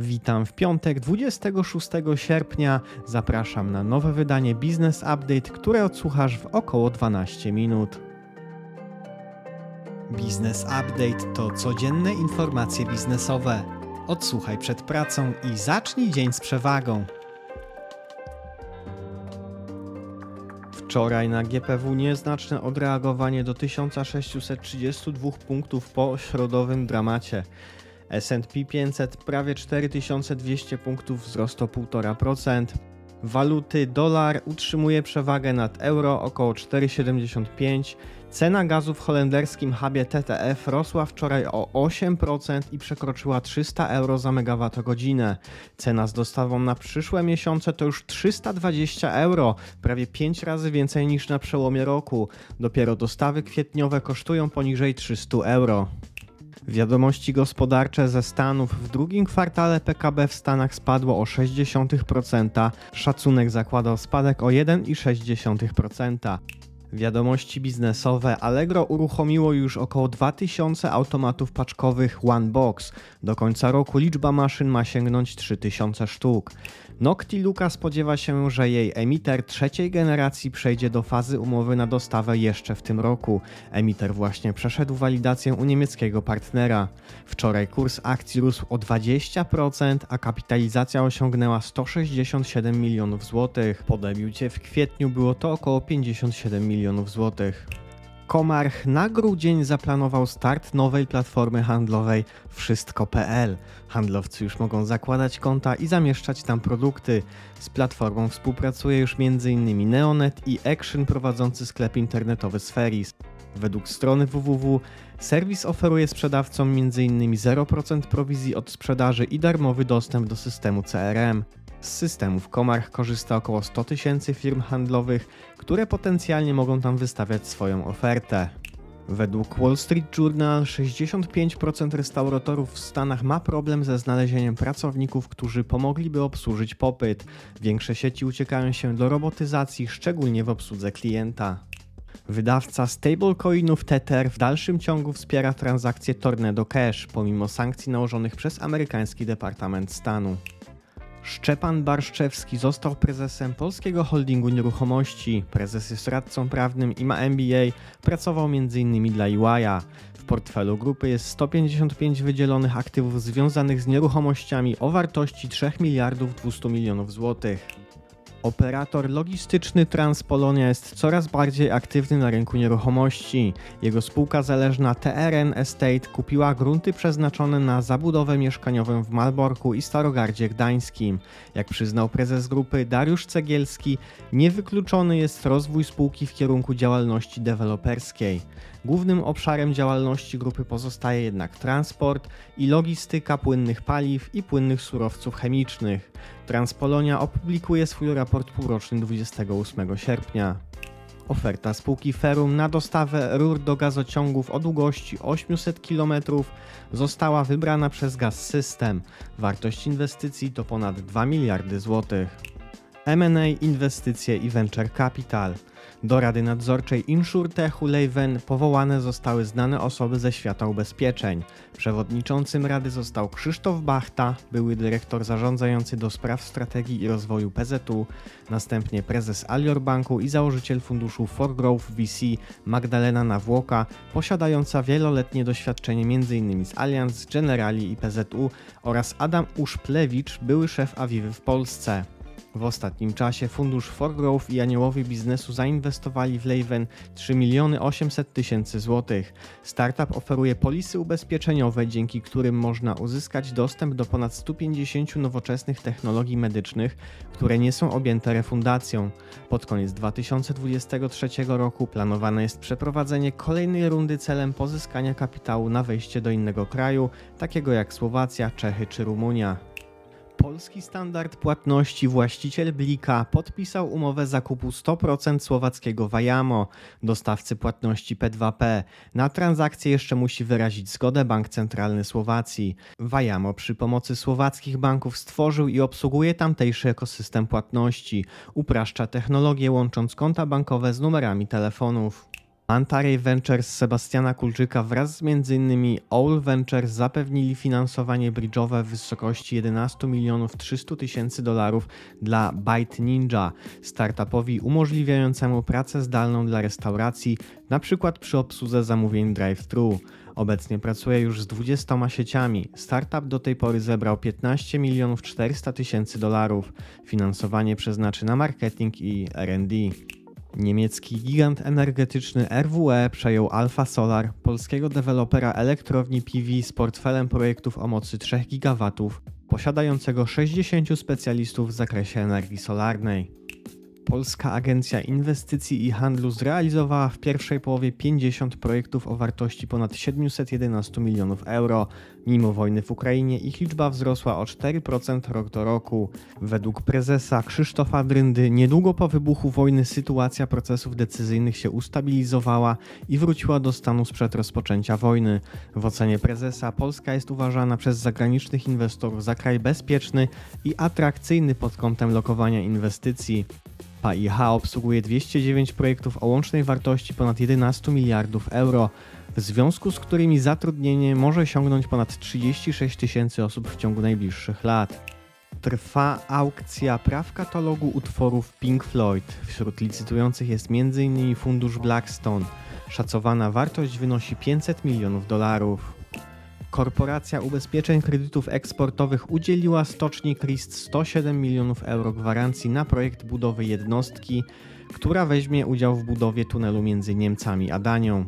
Witam w piątek 26 sierpnia. Zapraszam na nowe wydanie Business Update, które odsłuchasz w około 12 minut. Business Update to codzienne informacje biznesowe. Odsłuchaj przed pracą i zacznij dzień z przewagą. Wczoraj na GPW nieznaczne odreagowanie do 1632 punktów po środowym dramacie. S&P 500 prawie 4200 punktów wzrost o 1,5%. Waluty dolar utrzymuje przewagę nad euro około 4,75. Cena gazu w holenderskim hubie TTF rosła wczoraj o 8% i przekroczyła 300 euro za megawattogodzinę. Cena z dostawą na przyszłe miesiące to już 320 euro, prawie 5 razy więcej niż na przełomie roku. Dopiero dostawy kwietniowe kosztują poniżej 300 euro. Wiadomości gospodarcze ze Stanów. W drugim kwartale PKB w Stanach spadło o 0,6%. Szacunek zakładał spadek o 1,6%. Wiadomości biznesowe. Allegro uruchomiło już około 2000 automatów paczkowych OneBox. Do końca roku liczba maszyn ma sięgnąć 3000 sztuk. Nocti Luka spodziewa się, że jej emiter trzeciej generacji przejdzie do fazy umowy na dostawę jeszcze w tym roku. Emiter właśnie przeszedł walidację u niemieckiego partnera. Wczoraj kurs akcji rósł o 20%, a kapitalizacja osiągnęła 167 milionów złotych. Po debiucie w kwietniu było to około 57 milionów złotych. Komarch na grudzień zaplanował start nowej platformy handlowej Wszystko.pl. Handlowcy już mogą zakładać konta i zamieszczać tam produkty. Z platformą współpracuje już m.in. Neonet i Action prowadzący sklep internetowy Sferis. Według strony www serwis oferuje sprzedawcom m.in. 0% prowizji od sprzedaży i darmowy dostęp do systemu CRM. Z systemów Komarch korzysta około 100 tysięcy firm handlowych, które potencjalnie mogą tam wystawiać swoją ofertę. Według Wall Street Journal 65% restauratorów w Stanach ma problem ze znalezieniem pracowników, którzy pomogliby obsłużyć popyt. Większe sieci uciekają się do robotyzacji, szczególnie w obsłudze klienta. Wydawca stablecoinów Tether w dalszym ciągu wspiera transakcje Tornado Cash, pomimo sankcji nałożonych przez amerykański Departament Stanu. Szczepan Barszczewski został prezesem Polskiego Holdingu Nieruchomości. Prezes jest radcą prawnym i ma MBA. Pracował m.in. dla EY'a. W portfelu grupy jest 155 wydzielonych aktywów związanych z nieruchomościami o wartości 3 miliardów 200 milionów złotych. Operator logistyczny Transpolonia jest coraz bardziej aktywny na rynku nieruchomości. Jego spółka zależna TRN Estate kupiła grunty przeznaczone na zabudowę mieszkaniową w Malborku i Starogardzie Gdańskim. Jak przyznał prezes grupy Dariusz Cegielski, niewykluczony jest rozwój spółki w kierunku działalności deweloperskiej. Głównym obszarem działalności grupy pozostaje jednak transport i logistyka płynnych paliw i płynnych surowców chemicznych. Transpolonia opublikuje swój raport półroczny 28 sierpnia. Oferta spółki Ferum na dostawę rur do gazociągów o długości 800 km została wybrana przez Gaz System. Wartość inwestycji to ponad 2 miliardy złotych. M&A, inwestycje i venture capital. Do Rady Nadzorczej InsurTechu Lejwen powołane zostały znane osoby ze świata ubezpieczeń. Przewodniczącym Rady został Krzysztof Bachta, były dyrektor zarządzający do spraw strategii i rozwoju PZU, następnie prezes Alior Banku i założyciel funduszu For Growth VC Magdalena Nawłoka, posiadająca wieloletnie doświadczenie m.in. z Allianz, Generali i PZU oraz Adam Uszplewicz, były szef Awiwy w Polsce. W ostatnim czasie fundusz For Growth i aniołowie biznesu zainwestowali w Leiven 3 miliony 800 tysięcy złotych. Startup oferuje polisy ubezpieczeniowe, dzięki którym można uzyskać dostęp do ponad 150 nowoczesnych technologii medycznych, które nie są objęte refundacją. Pod koniec 2023 roku planowane jest przeprowadzenie kolejnej rundy celem pozyskania kapitału na wejście do innego kraju, takiego jak Słowacja, Czechy czy Rumunia. Polski standard płatności właściciel Blika podpisał umowę zakupu 100% słowackiego Wajamo, dostawcy płatności P2P. Na transakcję jeszcze musi wyrazić zgodę Bank Centralny Słowacji. Wajamo przy pomocy słowackich banków stworzył i obsługuje tamtejszy ekosystem płatności. Upraszcza technologię łącząc konta bankowe z numerami telefonów. Antarej Ventures Sebastiana Kulczyka wraz z m.in. All Ventures zapewnili finansowanie bridge'owe w wysokości 11 milionów 300 tysięcy dolarów dla Byte Ninja, startupowi umożliwiającemu pracę zdalną dla restauracji, np. przy obsłudze zamówień drive-thru. Obecnie pracuje już z 20 sieciami. Startup do tej pory zebrał 15 milionów 400 tysięcy dolarów. Finansowanie przeznaczy na marketing i R&D. Niemiecki gigant energetyczny RWE przejął Alfa Solar, polskiego dewelopera elektrowni PV z portfelem projektów o mocy 3 GW, posiadającego 60 specjalistów w zakresie energii solarnej. Polska Agencja Inwestycji i Handlu zrealizowała w pierwszej połowie 50 projektów o wartości ponad 711 milionów euro. Mimo wojny w Ukrainie ich liczba wzrosła o 4% rok do roku. Według prezesa Krzysztofa Dryndy niedługo po wybuchu wojny sytuacja procesów decyzyjnych się ustabilizowała i wróciła do stanu sprzed rozpoczęcia wojny. W ocenie prezesa Polska jest uważana przez zagranicznych inwestorów za kraj bezpieczny i atrakcyjny pod kątem lokowania inwestycji. PAIH obsługuje 209 projektów o łącznej wartości ponad 11 miliardów euro, w związku z którymi zatrudnienie może sięgnąć ponad 36 tysięcy osób w ciągu najbliższych lat. Trwa aukcja praw katalogu utworów Pink Floyd. Wśród licytujących jest m.in. fundusz Blackstone. Szacowana wartość wynosi 500 milionów dolarów. Korporacja Ubezpieczeń Kredytów Eksportowych udzieliła stoczni Christ 107 milionów euro gwarancji na projekt budowy jednostki, która weźmie udział w budowie tunelu między Niemcami a Danią.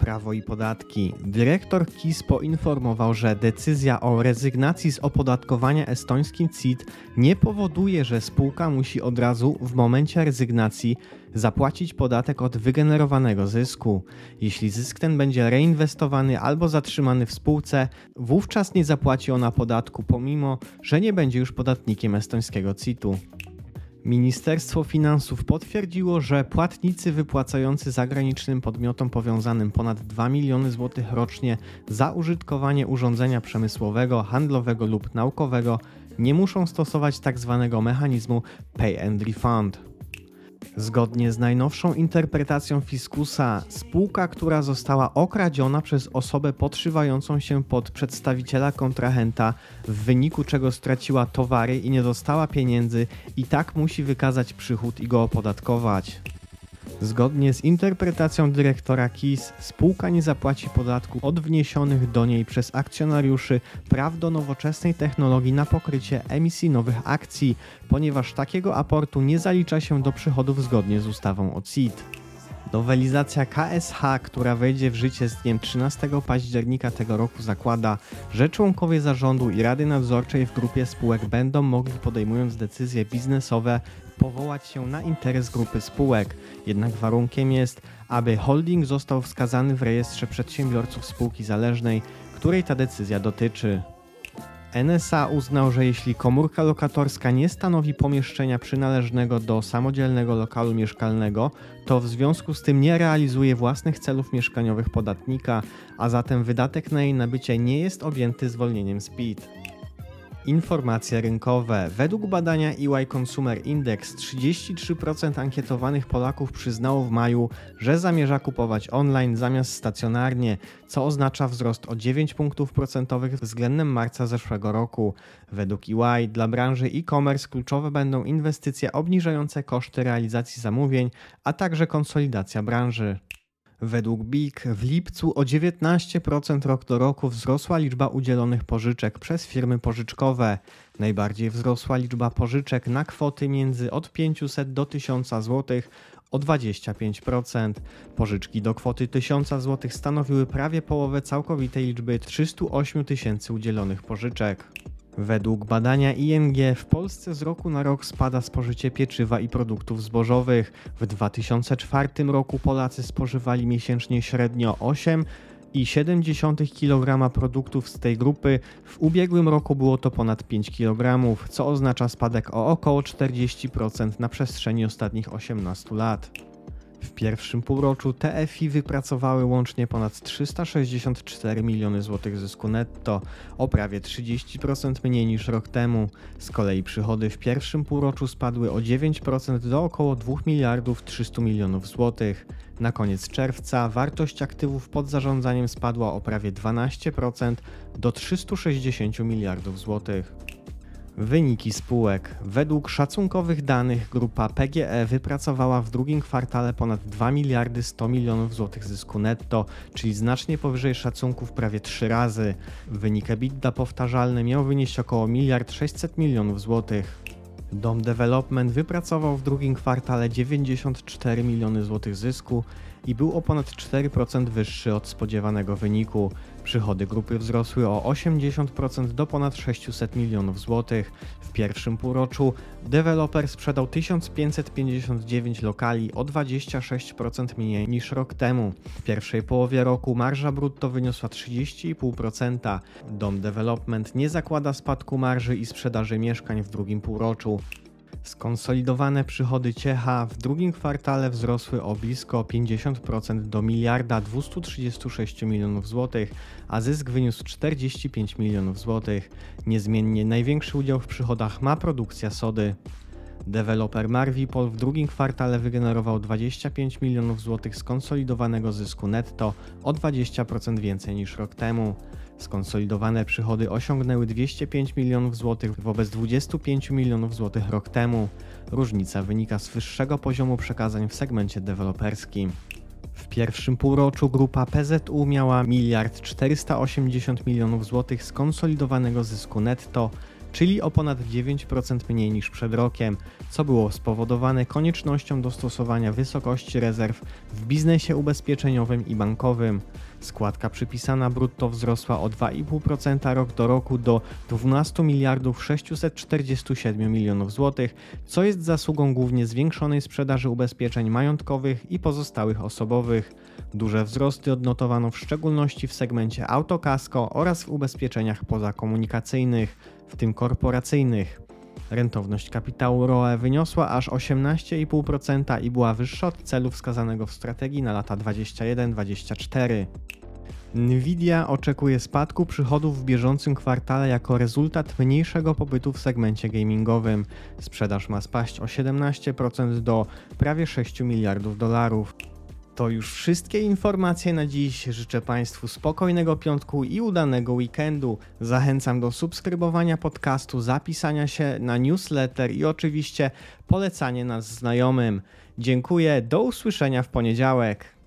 Prawo i podatki. Dyrektor KIS poinformował, że decyzja o rezygnacji z opodatkowania estońskim CIT nie powoduje, że spółka musi od razu w momencie rezygnacji zapłacić podatek od wygenerowanego zysku. Jeśli zysk ten będzie reinwestowany albo zatrzymany w spółce, wówczas nie zapłaci ona podatku, pomimo że nie będzie już podatnikiem estońskiego CIT-u. Ministerstwo Finansów potwierdziło, że płatnicy wypłacający zagranicznym podmiotom powiązanym ponad 2 miliony złotych rocznie za użytkowanie urządzenia przemysłowego, handlowego lub naukowego nie muszą stosować tzw. Tak mechanizmu Pay and Refund. Zgodnie z najnowszą interpretacją fiskusa, spółka, która została okradziona przez osobę podszywającą się pod przedstawiciela kontrahenta, w wyniku czego straciła towary i nie dostała pieniędzy, i tak musi wykazać przychód i go opodatkować. Zgodnie z interpretacją dyrektora KIS, spółka nie zapłaci podatku od wniesionych do niej przez akcjonariuszy praw do nowoczesnej technologii na pokrycie emisji nowych akcji, ponieważ takiego aportu nie zalicza się do przychodów zgodnie z ustawą o CIT. Nowelizacja KSH, która wejdzie w życie z dniem 13 października tego roku, zakłada, że członkowie zarządu i rady nadzorczej w grupie spółek będą mogli, podejmując decyzje biznesowe, powołać się na interes grupy spółek. Jednak warunkiem jest, aby holding został wskazany w rejestrze przedsiębiorców spółki zależnej, której ta decyzja dotyczy. NSA uznał, że jeśli komórka lokatorska nie stanowi pomieszczenia przynależnego do samodzielnego lokalu mieszkalnego, to w związku z tym nie realizuje własnych celów mieszkaniowych podatnika, a zatem wydatek na jej nabycie nie jest objęty zwolnieniem z PIT. Informacje rynkowe. Według badania EY Consumer Index 33% ankietowanych Polaków przyznało w maju, że zamierza kupować online zamiast stacjonarnie, co oznacza wzrost o 9 punktów procentowych względem marca zeszłego roku. Według EY dla branży e-commerce kluczowe będą inwestycje obniżające koszty realizacji zamówień, a także konsolidacja branży. Według BIK w lipcu o 19% rok do roku wzrosła liczba udzielonych pożyczek przez firmy pożyczkowe. Najbardziej wzrosła liczba pożyczek na kwoty między od 500 do 1000 zł o 25%. Pożyczki do kwoty 1000 zł stanowiły prawie połowę całkowitej liczby 308 tysięcy udzielonych pożyczek. Według badania ING w Polsce z roku na rok spada spożycie pieczywa i produktów zbożowych. W 2004 roku Polacy spożywali miesięcznie średnio 8,7 kg produktów z tej grupy. W ubiegłym roku było to ponad 5 kg, co oznacza spadek o około 40% na przestrzeni ostatnich 18 lat. W pierwszym półroczu TFI wypracowały łącznie ponad 364 miliony złotych zysku netto, o prawie 30% mniej niż rok temu. Z kolei przychody w pierwszym półroczu spadły o 9% do około 2 miliardów 300 milionów złotych. Na koniec czerwca wartość aktywów pod zarządzaniem spadła o prawie 12% do 360 miliardów złotych. Wyniki spółek. Według szacunkowych danych grupa PGE wypracowała w drugim kwartale ponad 2 miliardy 100 milionów złotych zysku netto, czyli znacznie powyżej szacunków prawie 3 razy. Wynik EBITDA powtarzalny miał wynieść około 1 miliard 600 milionów złotych. Dom Development wypracował w drugim kwartale 94 miliony złotych zysku i był o ponad 4% wyższy od spodziewanego wyniku. Przychody grupy wzrosły o 80% do ponad 600 milionów złotych. W pierwszym półroczu deweloper sprzedał 1559 lokali o 26% mniej niż rok temu. W pierwszej połowie roku marża brutto wyniosła 30,5%. Dom Development nie zakłada spadku marży i sprzedaży mieszkań w drugim półroczu. Skonsolidowane przychody Ciecha w drugim kwartale wzrosły o blisko 50% do miliarda 236 milionów złotych, a zysk wyniósł 45 milionów złotych. Niezmiennie największy udział w przychodach ma produkcja sody. Deweloper Marvipol w drugim kwartale wygenerował 25 milionów złotych skonsolidowanego zysku netto, o 20% więcej niż rok temu. Skonsolidowane przychody osiągnęły 205 milionów złotych wobec 25 milionów złotych rok temu. Różnica wynika z wyższego poziomu przekazań w segmencie deweloperskim. W pierwszym półroczu grupa PZU miała 1 480 milionów złotych skonsolidowanego zysku netto, czyli o ponad 9% mniej niż przed rokiem, co było spowodowane koniecznością dostosowania wysokości rezerw w biznesie ubezpieczeniowym i bankowym. Składka przypisana brutto wzrosła o 2,5% rok do roku do 12 miliardów 647 milionów złotych, co jest zasługą głównie zwiększonej sprzedaży ubezpieczeń majątkowych i pozostałych osobowych. Duże wzrosty odnotowano w szczególności w segmencie autokasko oraz w ubezpieczeniach pozakomunikacyjnych, w tym korporacyjnych. Rentowność kapitału ROE wyniosła aż 18,5% i była wyższa od celu wskazanego w strategii na lata 21-24. Nvidia oczekuje spadku przychodów w bieżącym kwartale jako rezultat mniejszego popytu w segmencie gamingowym. Sprzedaż ma spaść o 17% do prawie 6 miliardów dolarów. To już wszystkie informacje na dziś. Życzę Państwu spokojnego piątku i udanego weekendu. Zachęcam do subskrybowania podcastu, zapisania się na newsletter i oczywiście polecanie nas znajomym. Dziękuję, do usłyszenia w poniedziałek.